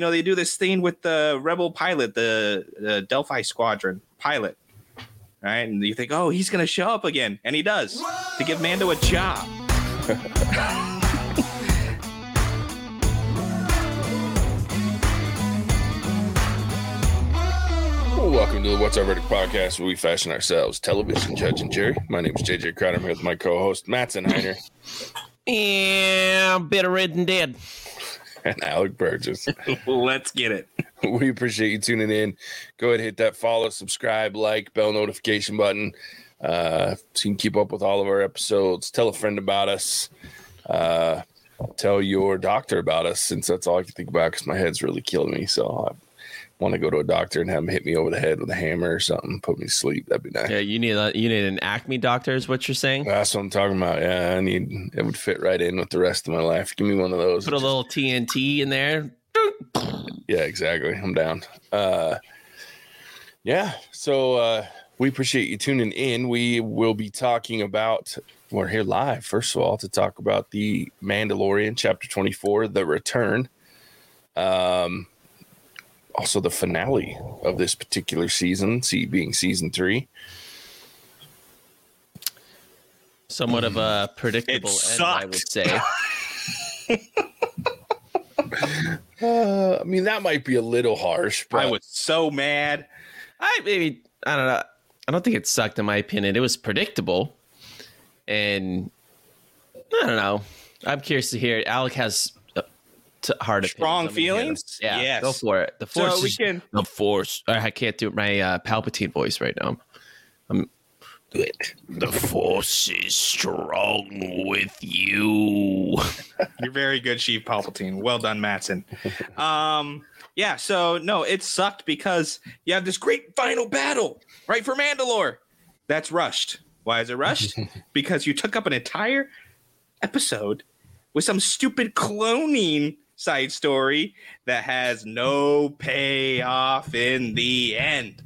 you know, they do this thing with the rebel pilot, the, the Delphi Squadron pilot, right? And you think, oh, he's gonna show up again, and he does to give Mando a job. Welcome to the What's Our Verdict podcast, where we fashion ourselves television judge and jury. My name is JJ Crowder. I'm here with my co-host Mattson Heiner Yeah, bitter red and dead. and Alec Burgess. Let's get it. we appreciate you tuning in. Go ahead, hit that follow, subscribe, like, bell notification button, uh, so you can keep up with all of our episodes. Tell a friend about us. Uh, tell your doctor about us, since that's all I can think about. Because my head's really killing me. So I want to go to a doctor and have him hit me over the head with a hammer or something, put me to sleep. That'd be nice. Yeah, you need a, you need an Acme doctor, is what you're saying. That's what I'm talking about. Yeah, I need it would fit right in with the rest of my life. Give me one of those. Put a little TNT in there. Yeah, exactly. I'm down. Uh, yeah, so uh, we appreciate you tuning in. We will be talking about. We're here live, first of all, to talk about the Mandalorian, Chapter 24, The Return. Um, also the finale of this particular season, see being season three. Somewhat of a predictable It end, I would say. Uh, I mean, that might be a little harsh, but I was so mad. I maybe I don't know. I don't think it sucked in my opinion. It was predictable, and I don't know. I'm curious to hear. Alec has t- hard Strong opinions. I'm gonna hear feelings? Yeah, Yes. go for it. The force. So we is- can the force. I can't do my uh, Palpatine voice right now. do it. The force is strong with you. You're very good, Sheev Palpatine. Well done, Mattson. Um, yeah, so no, it sucked because you have this great final battle, right, for Mandalore. That's rushed. Why is it rushed? because you took up an entire episode with some stupid cloning side story that has no payoff in the end.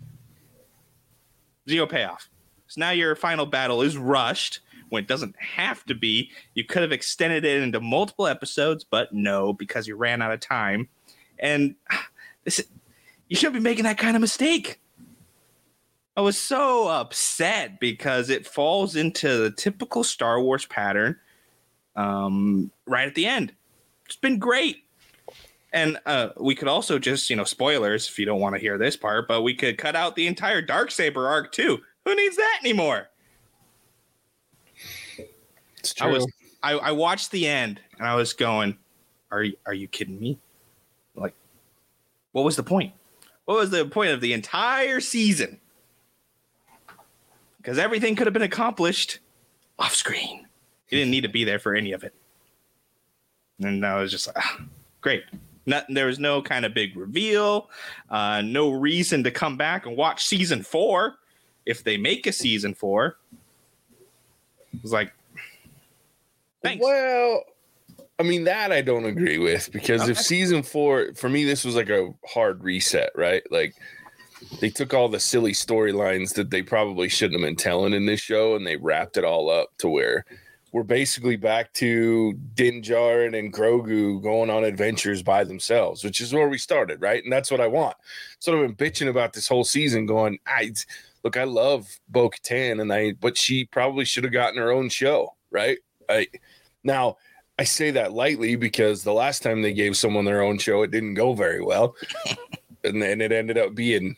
Zero payoff. So now your final battle is rushed when it doesn't have to be. You could have extended it into multiple episodes, but no, because you ran out of time. And this, you shouldn't be making that kind of mistake. I was so upset because it falls into the typical Star Wars pattern um, right at the end. It's been great. And uh, we could also just, you know, spoilers if you don't want to hear this part, but we could cut out the entire Dark Saber arc too. Who needs that anymore? It's true. I was I, I watched the end and I was going, Are you are you kidding me? Like, what was the point? What was the point of the entire season? Because everything could have been accomplished off screen. You didn't need to be there for any of it. And I was just like, ah, great. Not, there was no kind of big reveal, uh, no reason to come back and watch season four if they make a season four. It was like, thanks. Well, I mean that I don't agree with because if season four for me this was like a hard reset, right? Like they took all the silly storylines that they probably shouldn't have been telling in this show and they wrapped it all up to where we're basically back to Din Djarin and Grogu going on adventures by themselves, which is where we started, right? And that's what I want. So I've been bitching about this whole season, going, I look, I love Bo Katan, and I but she probably should have gotten her own show, right? I now I say that lightly because the last time they gave someone their own show, it didn't go very well. and then it ended up being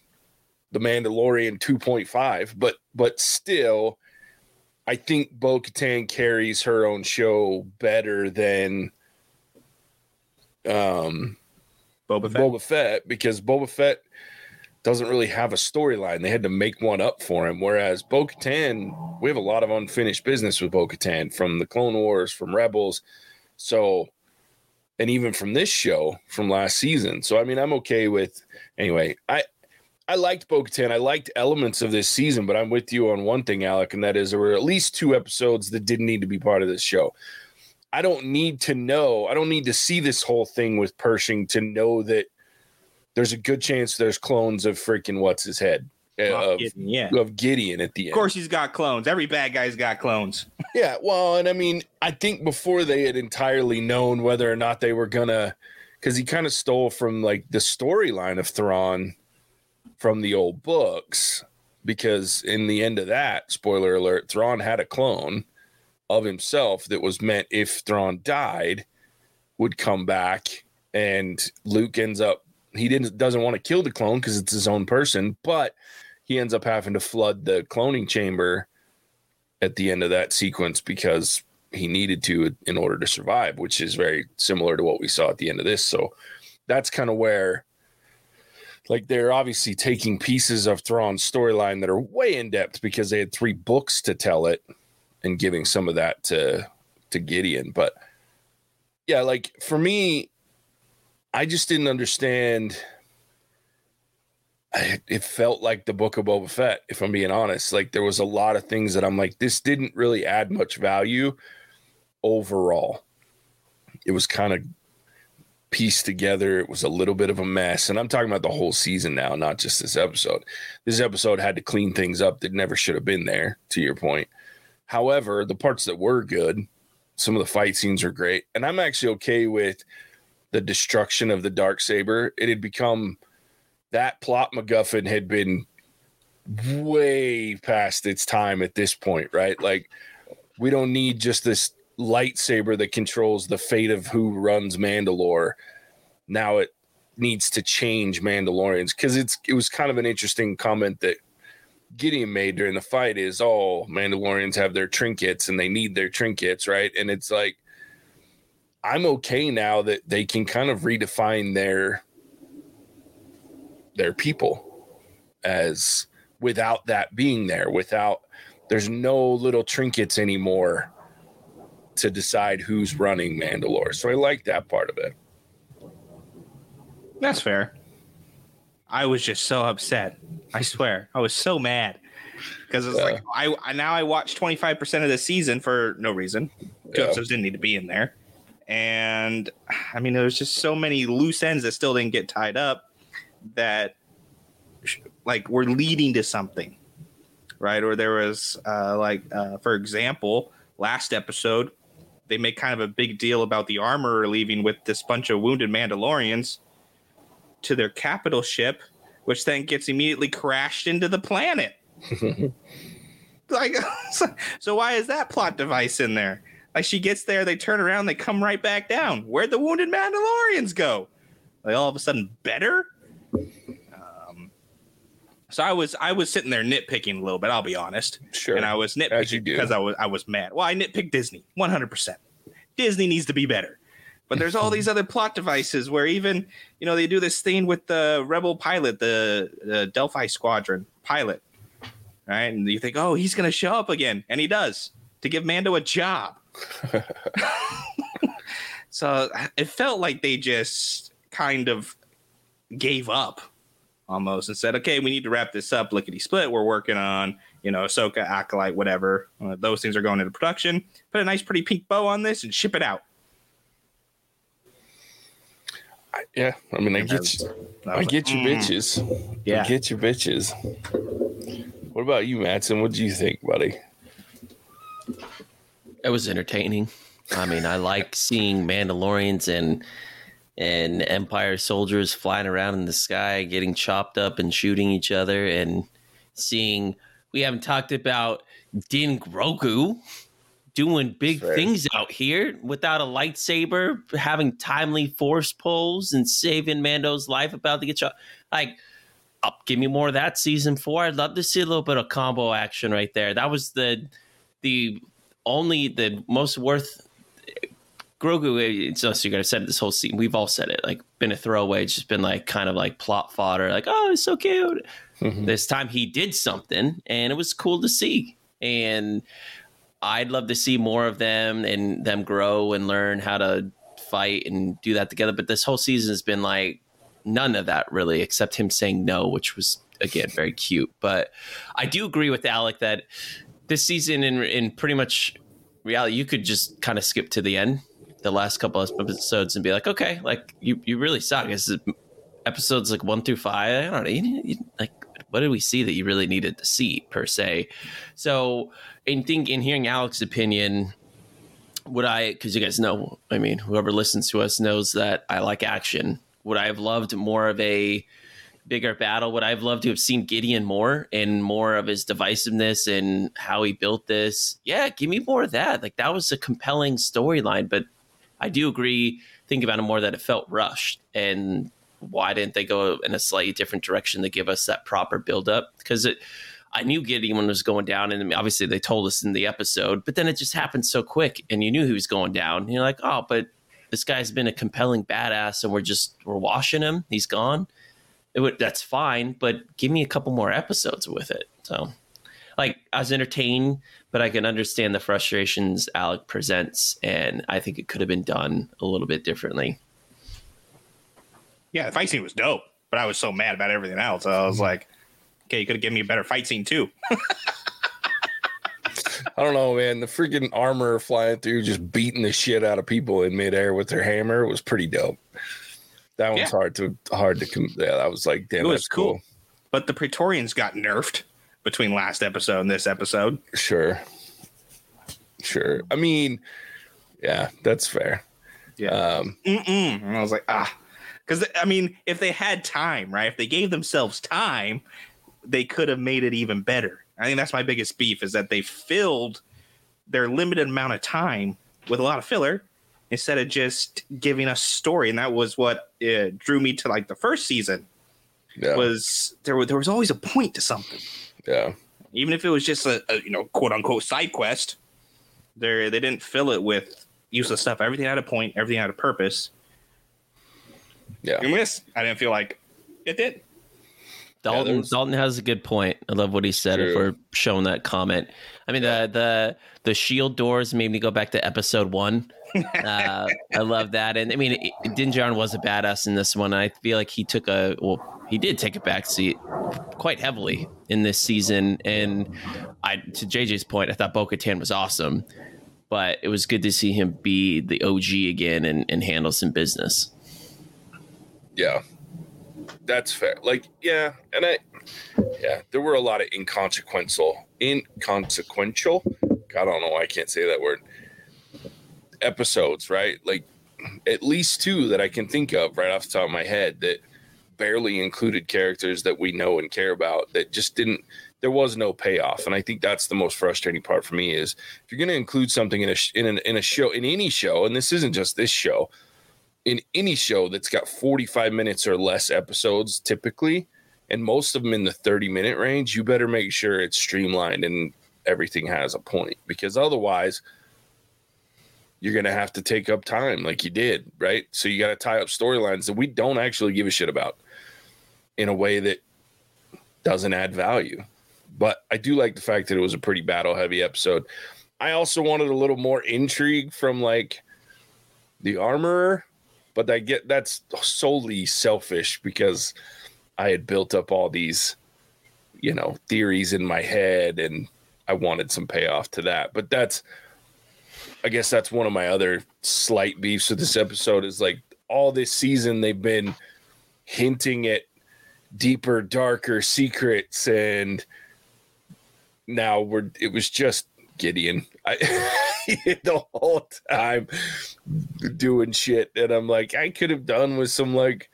the Mandalorian 2.5. But but still, I think Bo Katan carries her own show better than um Boba Fett. Boba Fett because Boba Fett doesn't really have a storyline. They had to make one up for him. Whereas Bo Katan, we have a lot of unfinished business with Bo Katan from the Clone Wars, from Rebels. So, and even from this show from last season. So, I mean, I'm okay with, anyway, I, I liked Bo Katan. I liked elements of this season, but I'm with you on one thing, Alec, and that is there were at least two episodes that didn't need to be part of this show. I don't need to know. I don't need to see this whole thing with Pershing to know that there's a good chance there's clones of freaking what's his head uh, of, Gideon, yeah. of Gideon at the end. Of course, he's got clones. Every bad guy's got clones. Yeah, well, and I mean, I think before they had entirely known whether or not they were gonna, because he kind of stole from like the storyline of Thrawn from the old books. Because in the end of that, spoiler alert, Thrawn had a clone of himself that was meant if Thrawn died, would come back, and Luke ends up he didn't doesn't want to kill the clone because it's his own person, but he ends up having to flood the cloning chamber at the end of that sequence because he needed to in order to survive, which is very similar to what we saw at the end of this. So that's kind of where like they're obviously taking pieces of Thrawn's storyline that are way in depth because they had three books to tell it and giving some of that to to Gideon. But yeah, like for me, I just didn't understand. I, it felt like the book of Boba Fett, if I'm being honest. Like there was a lot of things that I'm like, this didn't really add much value overall. It was kind of pieced together. It was a little bit of a mess. And I'm talking about the whole season now, not just this episode. This episode had to clean things up that never should have been there, to your point. However, the parts that were good, some of the fight scenes are great. And I'm actually okay with the destruction of the dark saber. It had become that plot MacGuffin had been way past its time at this point, right? Like we don't need just this lightsaber that controls the fate of who runs Mandalore. Now it needs to change Mandalorians because it's it was kind of an interesting comment that Gideon made during the fight is oh Mandalorians have their trinkets and they need their trinkets, right? And it's like I'm okay now that they can kind of redefine their their people as without that being there, without there's no little trinkets anymore to decide who's running Mandalore. So I like that part of it. That's fair. I was just so upset. I swear, I was so mad because it's yeah. like I, I now I watched twenty five percent of the season for no reason. Two yeah. episodes didn't need to be in there, and I mean there was just so many loose ends that still didn't get tied up that like were leading to something, right? Or there was uh, like uh, for example, last episode they make kind of a big deal about the armorer leaving with this bunch of wounded Mandalorians to their capital ship, which then gets immediately crashed into the planet. like, so why is that plot device in there? Like, she gets there, they turn around, they come right back down. Where'd the wounded Mandalorians go? Like, all of a sudden, better? So I was I was sitting there nitpicking a little bit. I'll be honest. Sure. And I was nitpicking because I was I was mad. Well, I nitpicked Disney 100. percent Disney needs to be better. But there's all these other plot devices where even you know they do this thing with the rebel pilot, the, the Delphi Squadron pilot, right? And you think, oh, he's going to show up again, and he does to give Mando a job. so it felt like they just kind of gave up almost and said, okay, we need to wrap this up. Lickety split. We're working on, you know, Ahsoka, Acolyte, whatever. Uh, those things are going into production. Put a nice, pretty pink bow on this and ship it out. Yeah, I mean, I get you. I, get you, mm. bitches. Yeah, I get you, bitches. What about you, Mattson? What do you think, buddy? It was entertaining. I mean, I like seeing Mandalorians and and Empire soldiers flying around in the sky, getting chopped up and shooting each other, and seeing. We haven't talked about Din Grogu doing big things out here without a lightsaber, having timely force pulls and saving Mando's life about to get shot. Like, oh, give me more of that season four. I'd love to see a little bit of combo action right there. That was the the only the most worth Grogu. It's us. You guys said this whole scene. We've all said it. Like, been a throwaway. It's just been like kind of like plot fodder. Like, oh, it's so cute. Mm-hmm. This time he did something, and it was cool to see. And I'd love to see more of them and them grow and learn how to fight and do that together. But this whole season has been like none of that really, except him saying no, which was again very cute. But I do agree with Alec that this season, in in pretty much reality, you could just kind of skip to the end, the last couple of episodes, and be like, okay, like you you really suck. Is episodes like one through five. I don't know, you, you, like what did we see that you really needed to see per se? So in think in hearing Alex's opinion, would I, because you guys know, I mean, whoever listens to us knows that I like action. Would I have loved more of a bigger battle? Would I have loved to have seen Gideon more and more of his divisiveness and how he built this? Yeah, give me more of that. Like that was a compelling storyline, but I do agree, think about it more that it felt rushed. And why didn't they go in a slightly different direction to give us that proper build up? Because it, I knew Gideon was going down, and obviously they told us in the episode, but then it just happened so quick, and you knew he was going down. And you're like, oh, but this guy's been a compelling badass, and we're just we're washing him. He's gone. Would, that's fine, but give me a couple more episodes with it. So, like, I was entertained, but I can understand the frustrations Alec presents, and I think it could have been done a little bit differently. Yeah, the fight scene was dope, but I was so mad about everything else. I was like, okay, you could have given me a better fight scene too. I don't know, man. The freaking armor flying through, just beating the shit out of people in midair with their hammer was pretty dope. That one's Yeah. hard to hard to. Com- yeah, that was like damn. it was that's cool. But the Praetorians got nerfed between last episode and this episode. Sure, sure. I mean, yeah, that's fair. Yeah. Um, Mm-mm. And I was like, ah. Because, I mean, if they had time, right? If they gave themselves time, they could have made it even better. I think that's my biggest beef is that they filled their limited amount of time with a lot of filler instead of just giving us story. And that was what uh, drew me to like the first season yeah, was there, was there was always a point to something. Yeah, even if it was just a, a you know quote unquote side quest they they didn't fill it with useless stuff everything had a point everything had a purpose yeah. and this i didn't feel like it did Dalton there was- Dalton has a good point. I love what he said True. for showing that comment. I mean the the the shield doors made me go back to episode one. Uh, I love that, and I mean it- Din Djarin was a badass in this one. I feel like he took a well, he did take a back seat quite heavily in this season. And I to JJ's point, I thought Bo Katan was awesome, but it was good to see him be the OG again and, and handle some business. Yeah. That's fair. Like, yeah, and I yeah, there were a lot of inconsequential inconsequential. God, I don't know why I can't say that word. Episodes, right? Like at least two that I can think of right off the top of my head that barely included characters that we know and care about that just didn't there was no payoff. And i think that's the most frustrating part for me is if you're going to include something in a in, an, in a show in any show and this isn't just this show in any show that's got 45 minutes or less episodes typically and most of them in the 30 minute range you better make sure it's streamlined and everything has a point because otherwise you're going to have to take up time like you did right? So you got to tie up storylines that we don't actually give a shit about in a way that doesn't add value but i do like the fact that it was a pretty battle heavy episode i also wanted a little more intrigue from like the armorer but I get that's solely selfish because I had built up all these, you know, theories in my head and I wanted some payoff to that. But that's, I guess that's one of my other slight beefs with this episode is like all this season they've been hinting at deeper, darker secrets and now we're, it was just Gideon. I, the whole time doing shit and I'm like, I could have done with some like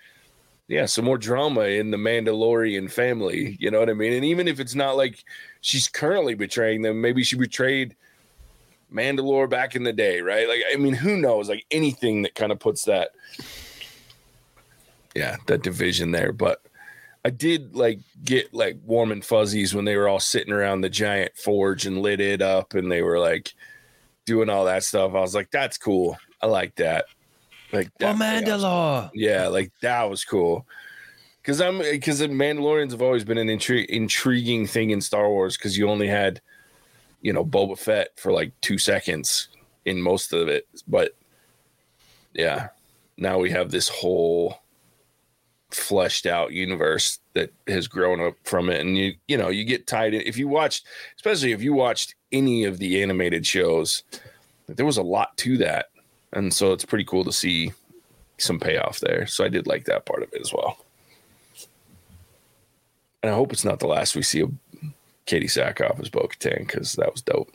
yeah, some more drama in the Mandalorian family. You know what I mean? And even if it's not like she's currently betraying them, maybe she betrayed Mandalore back in the day, right? Like, I mean, who knows? Like anything that kind of puts that, yeah, that division there. But I did like get like warm and fuzzies when they were all sitting around the giant forge and lit it up and they were like doing all that stuff. I was like, that's cool. I like that. Like that, Mandalore. yeah, like that was cool. Because I'm because the Mandalorians have always been an intri- intriguing thing in Star Wars because you only had, you know, Boba Fett for like two seconds in most of it, but yeah, now we have this whole fleshed out universe that has grown up from it, and you you know you get tied in if you watched, especially if you watched any of the animated shows, there was a lot to that, and so it's pretty cool to see some payoff there. So I did like that part of it as well. And I hope it's not the last we see of Katee Sackhoff as Bo Katan because that was dope.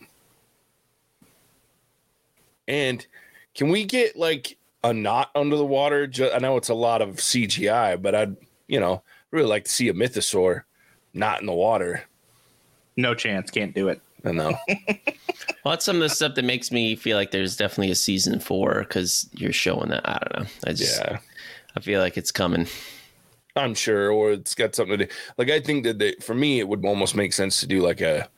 And can we get like a knot under the water? Ju- I know it's a lot of CGI, but I'd you know really like to see a mythosaur not in the water. No chance. Can't do it. I know. Well, that's some of the stuff that makes me feel like there's definitely a season four because you're showing that. I don't know. I just, yeah. I feel like it's coming. I'm sure, or it's got something to do. Like I think that they, for me, it would almost make sense to do like a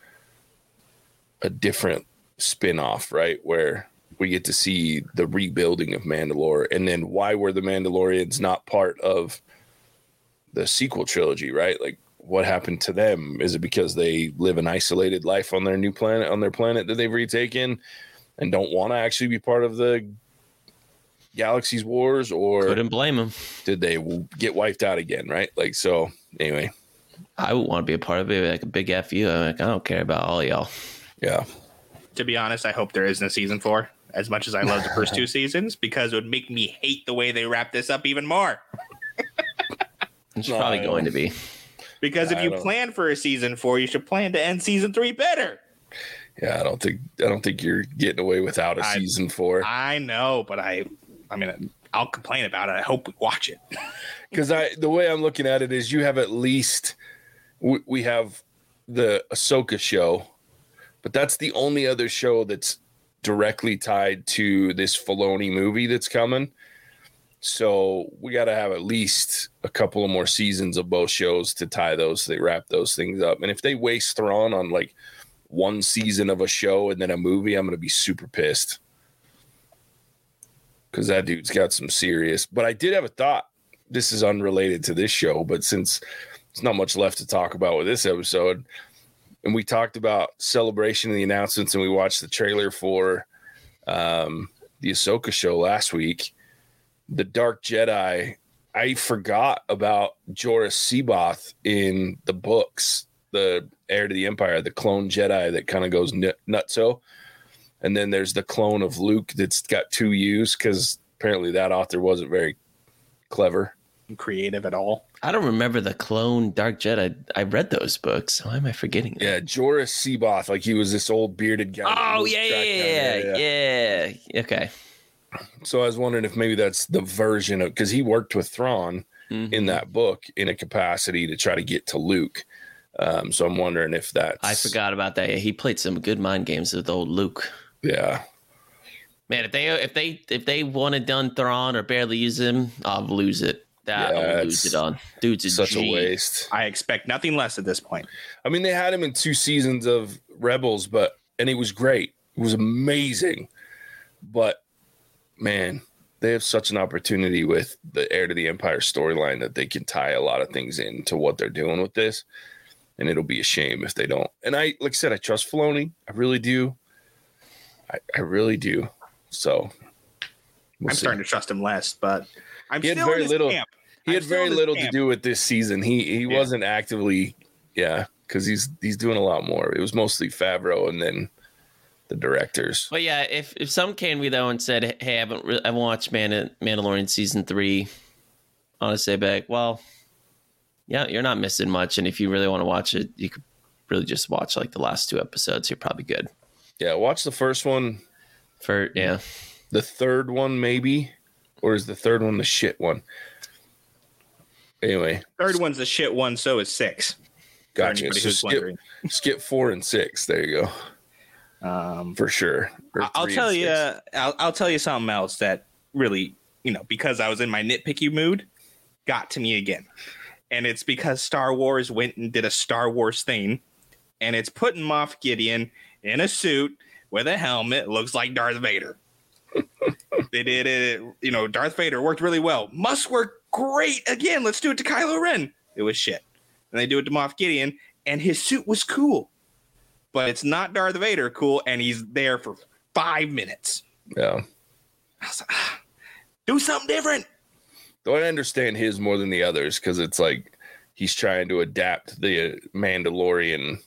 a different spin-off, right? Where we get to see the rebuilding of Mandalore, and then why were the Mandalorians not part of the sequel trilogy, right? Like what happened to them? Is it because they live an isolated life on their new planet, on their planet that they've retaken, and don't want to actually be part of the galaxy's wars, or Couldn't blame them. did they get wiped out again? Right? Like so. Anyway, I would want to be a part of it, like a big fu. I'm like, I don't care about all y'all. yeah, To be honest, I hope there isn't a season four. As much as I love the first two seasons, because it would make me hate the way they wrap this up even more. It's No, probably going to be. Because if I you don't- plan for a season four, you should plan to end season three better. yeah. I don't think I don't think you're getting away without a I- season four I know, but I, I mean, I'll complain about it. I hope we watch it. because I the way I'm looking at it is you have at least we, we have the Ahsoka show, but that's the only other show that's directly tied to this Filoni movie that's coming. So we got to have at least a couple of more seasons of both shows to tie those. They wrap those things up, and if they waste Thrawn on like one season of a show and then a movie, I'm gonna be super pissed because that dude's got some serious. But I did have a thought. This is unrelated to this show, but since there's not much left to talk about with this episode, and we talked about celebration and the announcements, and we watched the trailer for um, the Ahsoka show last week. The Dark Jedi. I forgot about Joruus C'baoth in the books, the heir to the Empire, the clone Jedi that kind of goes nut- nutso. And then there's the clone of Luke that's got two U's because apparently that author wasn't very clever. Creative at all. I don't remember the clone Dark Jedi. I read those books. Why am I forgetting? that? Yeah, Joruus C'baoth, like he was this old bearded guy. Oh Luke yeah, tracked yeah, yeah, yeah. Okay. So I was wondering if maybe that's the version of because he worked with Thrawn Mhm. in that book in a capacity to try to get to Luke. Um, so I'm wondering if that's I forgot about that. Yeah, he played some good mind games with old Luke. Yeah, Man, if they if they if they wanted done Thrawn or barely use him, I'll lose it. That Yeah, I'll lose it on. Dude's a such G. a waste. I expect nothing less at this point. I mean, they had him in two seasons of Rebels, but and he was great. It was amazing. But man, they have such an opportunity with the heir to the empire storyline that they can tie a lot of things into what they're doing with this. And it'll be a shame if they don't. And I like I said, I trust Filoni. I really do. I, I really do. So we'll I'm see. starting to trust him less, but I'm He had still very in his little- camp. He had very little to do with this season. He he Yeah. wasn't actively, yeah, because he's he's doing a lot more. It was mostly Favreau and then the directors. But yeah, if if some came to me though and said, "Hey, I haven't re- I haven't watched Man- Mandalorian season three," I'd be like, "Well, yeah, you're not missing much, and if you really want to watch it, you could really just watch like the last two episodes. You're probably good." Yeah, watch the first one, For yeah, the third one maybe, or is the third one the shit one? Anyway, Third one's the shit one, so is six. gotcha. So skip, wondering. skip four and six. There you go, Um, for sure. I'll tell you. I'll, I'll tell you something else that really, you know, because I was in my nitpicky mood, got to me again, and it's because Star Wars went and did a Star Wars thing, and it's putting Moff Gideon in a suit with a helmet, looks like Darth Vader. they did it. You know, Darth Vader worked really well. Must work great again. Let's do it to Kylo Ren. It was shit. And they do it to Moff Gideon, and his suit was cool but it's not Darth Vader cool, and he's there for five minutes. Yeah. I was like, "Ah, do something different. Though I understand his more than the others because it's like he's trying to adapt the Mandalorian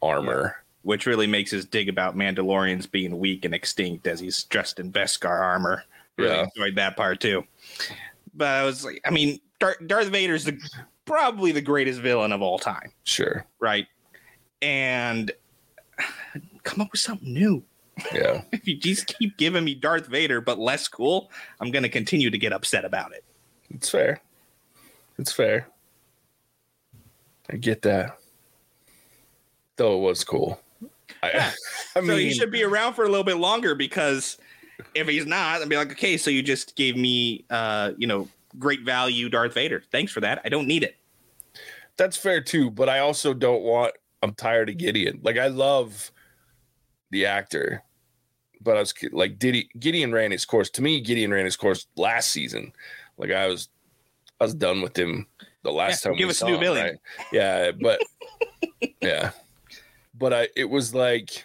armor. Which really makes his dig about Mandalorians being weak and extinct as he's dressed in Beskar armor. Really Yeah. enjoyed that part too. But I was like, I mean, Dar- Darth Vader's the probably the greatest villain of all time, Sure. right? And come up with something new. Yeah. If you just keep giving me Darth Vader but less cool, I'm going to continue to get upset about it. It's fair. It's fair. I get that. Though it was cool. I. I so mean, he should be around for a little bit longer because if he's not, I'd be like, okay, so you just gave me, uh, you know, great value Darth Vader. Thanks for that. I don't need it. that's fair too. But I also don't want. I'm tired of Gideon. Like I love the actor, but I was like, Diddy, Gideon ran his course. To me, Gideon ran his course last season. Like I was, I was done with him the last Yeah, time. give we us a saw new him, villain. right? Yeah, but yeah, but I. It was like,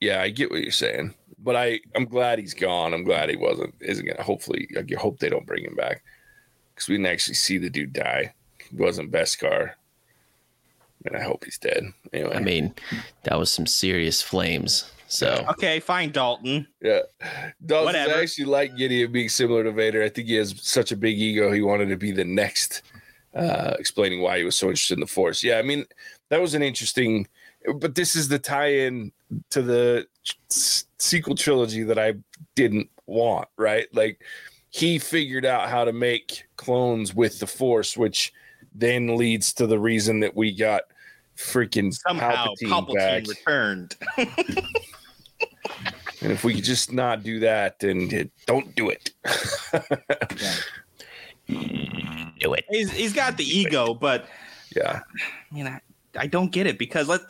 yeah, I get what you're saying. But I, I'm glad he's gone. I'm glad he wasn't. Isn't gonna. Hopefully, I hope they don't bring him back because we didn't actually see the dude die. He wasn't Beskar. And I hope he's dead. Anyway, I mean, that was some serious flames. So Okay, fine, Dalton. yeah. Dalton's Whatever. actually like Gideon being similar to Vader. I think he has such a big ego. He wanted to be the next, uh, explaining why he was so interested in the Force. Yeah, I mean, that was an interesting, but this is the tie-in to the s- sequel trilogy that I didn't want. Right, like he figured out how to make clones with the Force, which then leads to the reason that we got freaking Somehow Palpatine, Palpatine, back. returned. And if we could just not do that, then it, don't do it. do it. he's, he's got the ego, but yeah. I mean, I, I don't get it because let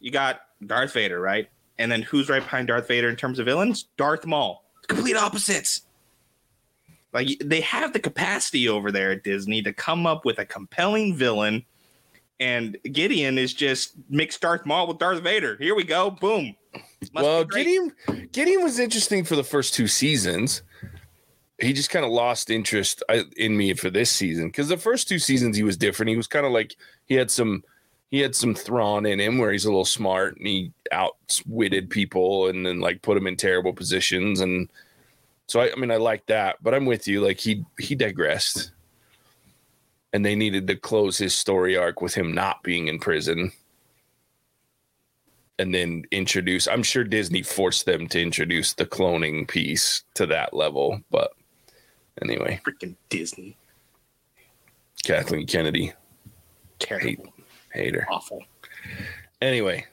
you got Darth Vader, right? And then who's right behind Darth Vader in terms of villains? Darth Maul. Complete opposites. Like they have the capacity over there at Disney to come up with a compelling villain, and Gideon is just mixed Darth Maul with Darth Vader. Here we go, boom. Must well. Gideon, Gideon was interesting for the first two seasons. He just kind of lost interest uh, in me for this season because the first two seasons he was different. He was kind of like he had some he had some Thrawn in him where he's a little smart and he outwitted people and then like put them in terrible positions. And so I, I mean I like that, but I'm with you. Like he he digressed, and they needed to close his story arc with him not being in prison. And then introduce i'm sure disney forced them to introduce the cloning piece to that level but anyway. Freaking Disney. kathleen kennedy. Terrible, hate her awful. anyway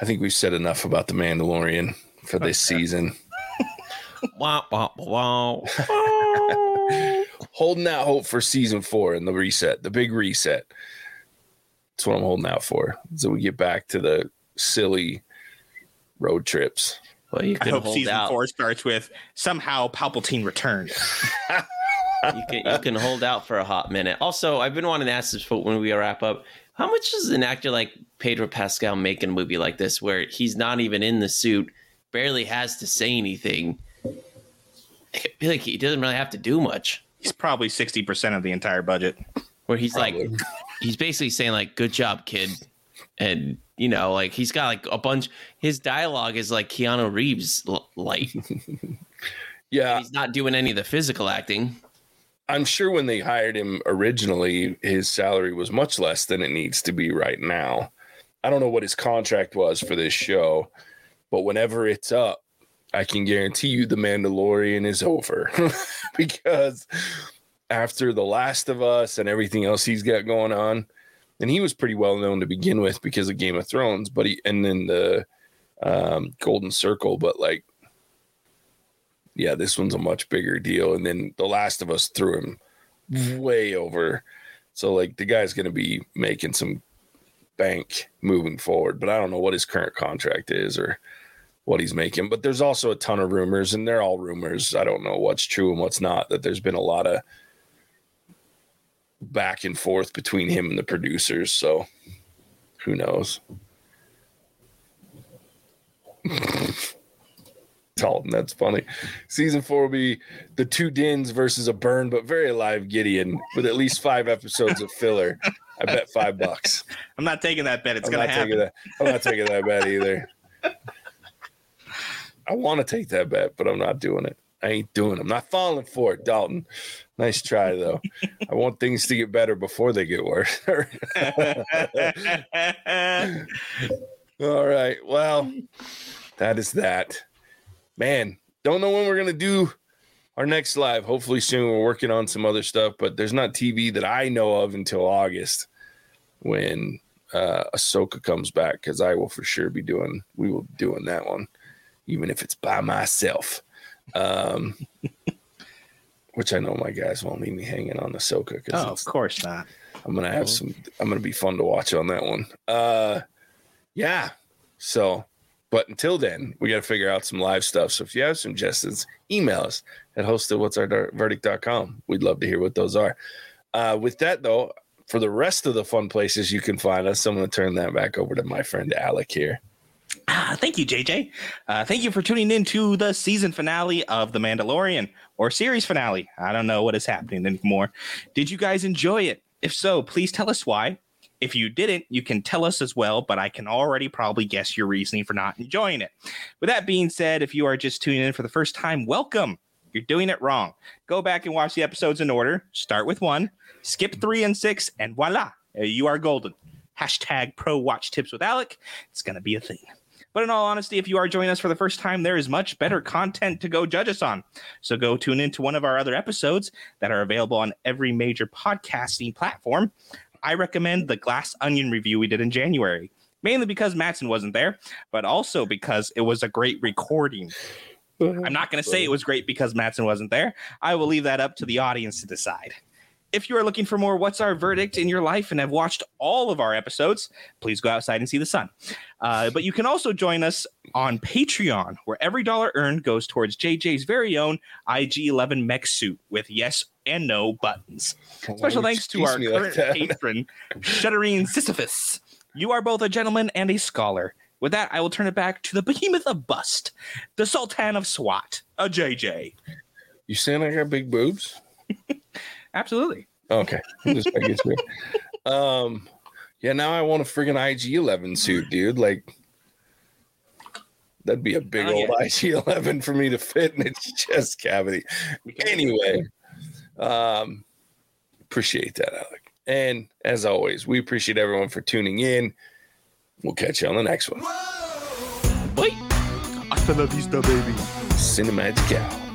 i think we've said enough about the mandalorian for this season Wah, wah, wah, wah. holding out hope for season four and the reset the big reset that's what i'm holding out for so we get back to the silly road trips well, you I hope hold season out. four starts with somehow Palpatine returned. You can, you can hold out for a hot minute. Also, I've been wanting to ask this but when we wrap up. How much does an actor like Pedro Pascal make in a movie like this, where he's not even in the suit, barely has to say anything? I feel like he doesn't really have to do much. He's probably sixty percent of the entire budget. Where he's Probably. like, he's basically saying like, "Good job, kid," and you know, like he's got like a bunch. His dialogue is like Keanu Reeves l- light. yeah he's not doing any of the physical acting. I'm sure when they hired him originally, his salary was much less than it needs to be right now. I don't know what his contract was for this show, but whenever it's up, I can guarantee you the Mandalorian is over because after The Last of Us and everything else he's got going on, and he was pretty well known to begin with because of Game of Thrones, but he and then the um, Golden Circle, but like yeah, this one's a much bigger deal. And then The Last of Us threw him way over. So like the guy's gonna be making some bank moving forward, but I don't know what his current contract is or what he's making. But there's also a ton of rumors, and they're all rumors. I don't know what's true and what's not. That there's been a lot of back and forth between him and the producers. So who knows? Dalton, that's funny. Season four will be the two Dins versus a burn but very alive Gideon with at least five episodes of filler. I bet five bucks. I'm not taking that bet. It's I'm gonna happen. that. I'm not taking that bet either. I want to take that bet, but I'm not doing it. I ain't doing it. I'm not falling for it, Dalton. Nice try though. I want things to get better before they get worse. All right. Well, that is that. Man, don't know when we're gonna do our next live. Hopefully soon. We're working on some other stuff, but there's not TV that I know of until August when uh Ahsoka comes back because I will for sure be doing we will be doing that one, even if it's by myself. Um which I know my guys won't leave me hanging on Ahsoka because Oh, of course not. I'm gonna have some. I'm gonna be fun to watch on that one. Uh, yeah. So, but until then, we got to figure out some live stuff. So if you have suggestions, email us at host at what's our verdict.com. We'd love to hear what those are. Uh, with that though, for the rest of the fun places you can find us, I'm gonna turn that back over to my friend Alec here. Ah, thank you, JJ. Uh, thank you for tuning in to the season finale of The Mandalorian or series finale. I don't know what is happening anymore. Did you guys enjoy it? If so, please tell us why. If you didn't, you can tell us as well, but I can already probably guess your reasoning for not enjoying it. With that being said, if you are just tuning in for the first time, welcome. You're doing it wrong. Go back and watch the episodes in order. Start with one, skip three and six, and voila, you are golden. Hashtag pro watch tips with Alec. It's going to be a thing. But in all honesty, if you are joining us for the first time, there is much better content to go judge us on. So go tune into one of our other episodes that are available on every major podcasting platform. I recommend the Glass Onion review we did in January, mainly because Mattson wasn't there, but also because it was a great recording. I'm not going to say it was great because Mattson wasn't there. I will leave that up to the audience to decide. If you are looking for more What's Our Verdict in your life and have watched all of our episodes, please go outside and see the sun. Uh, but you can also join us on Patreon, where every dollar earned goes towards JJ's very own IG11 mech suit with yes and no buttons. Special thanks to our me like current patron, Shuddering Sisyphus. You are both a gentleman and a scholar. With that, I will turn it back to the behemoth of bust, the Sultan of SWAT, a JJ. You saying I got big boobs? Absolutely. Okay. Just making sure. Um, yeah, now I want a friggin' IG 11 suit, dude. Like, that'd be a big Oh, old yeah. IG 11 for me to fit in its chest cavity. Anyway, um, appreciate that, Alec. And as always, we appreciate everyone for tuning in. We'll catch you on the next one. Wait. Hasta la vista, baby. Cinemagic out.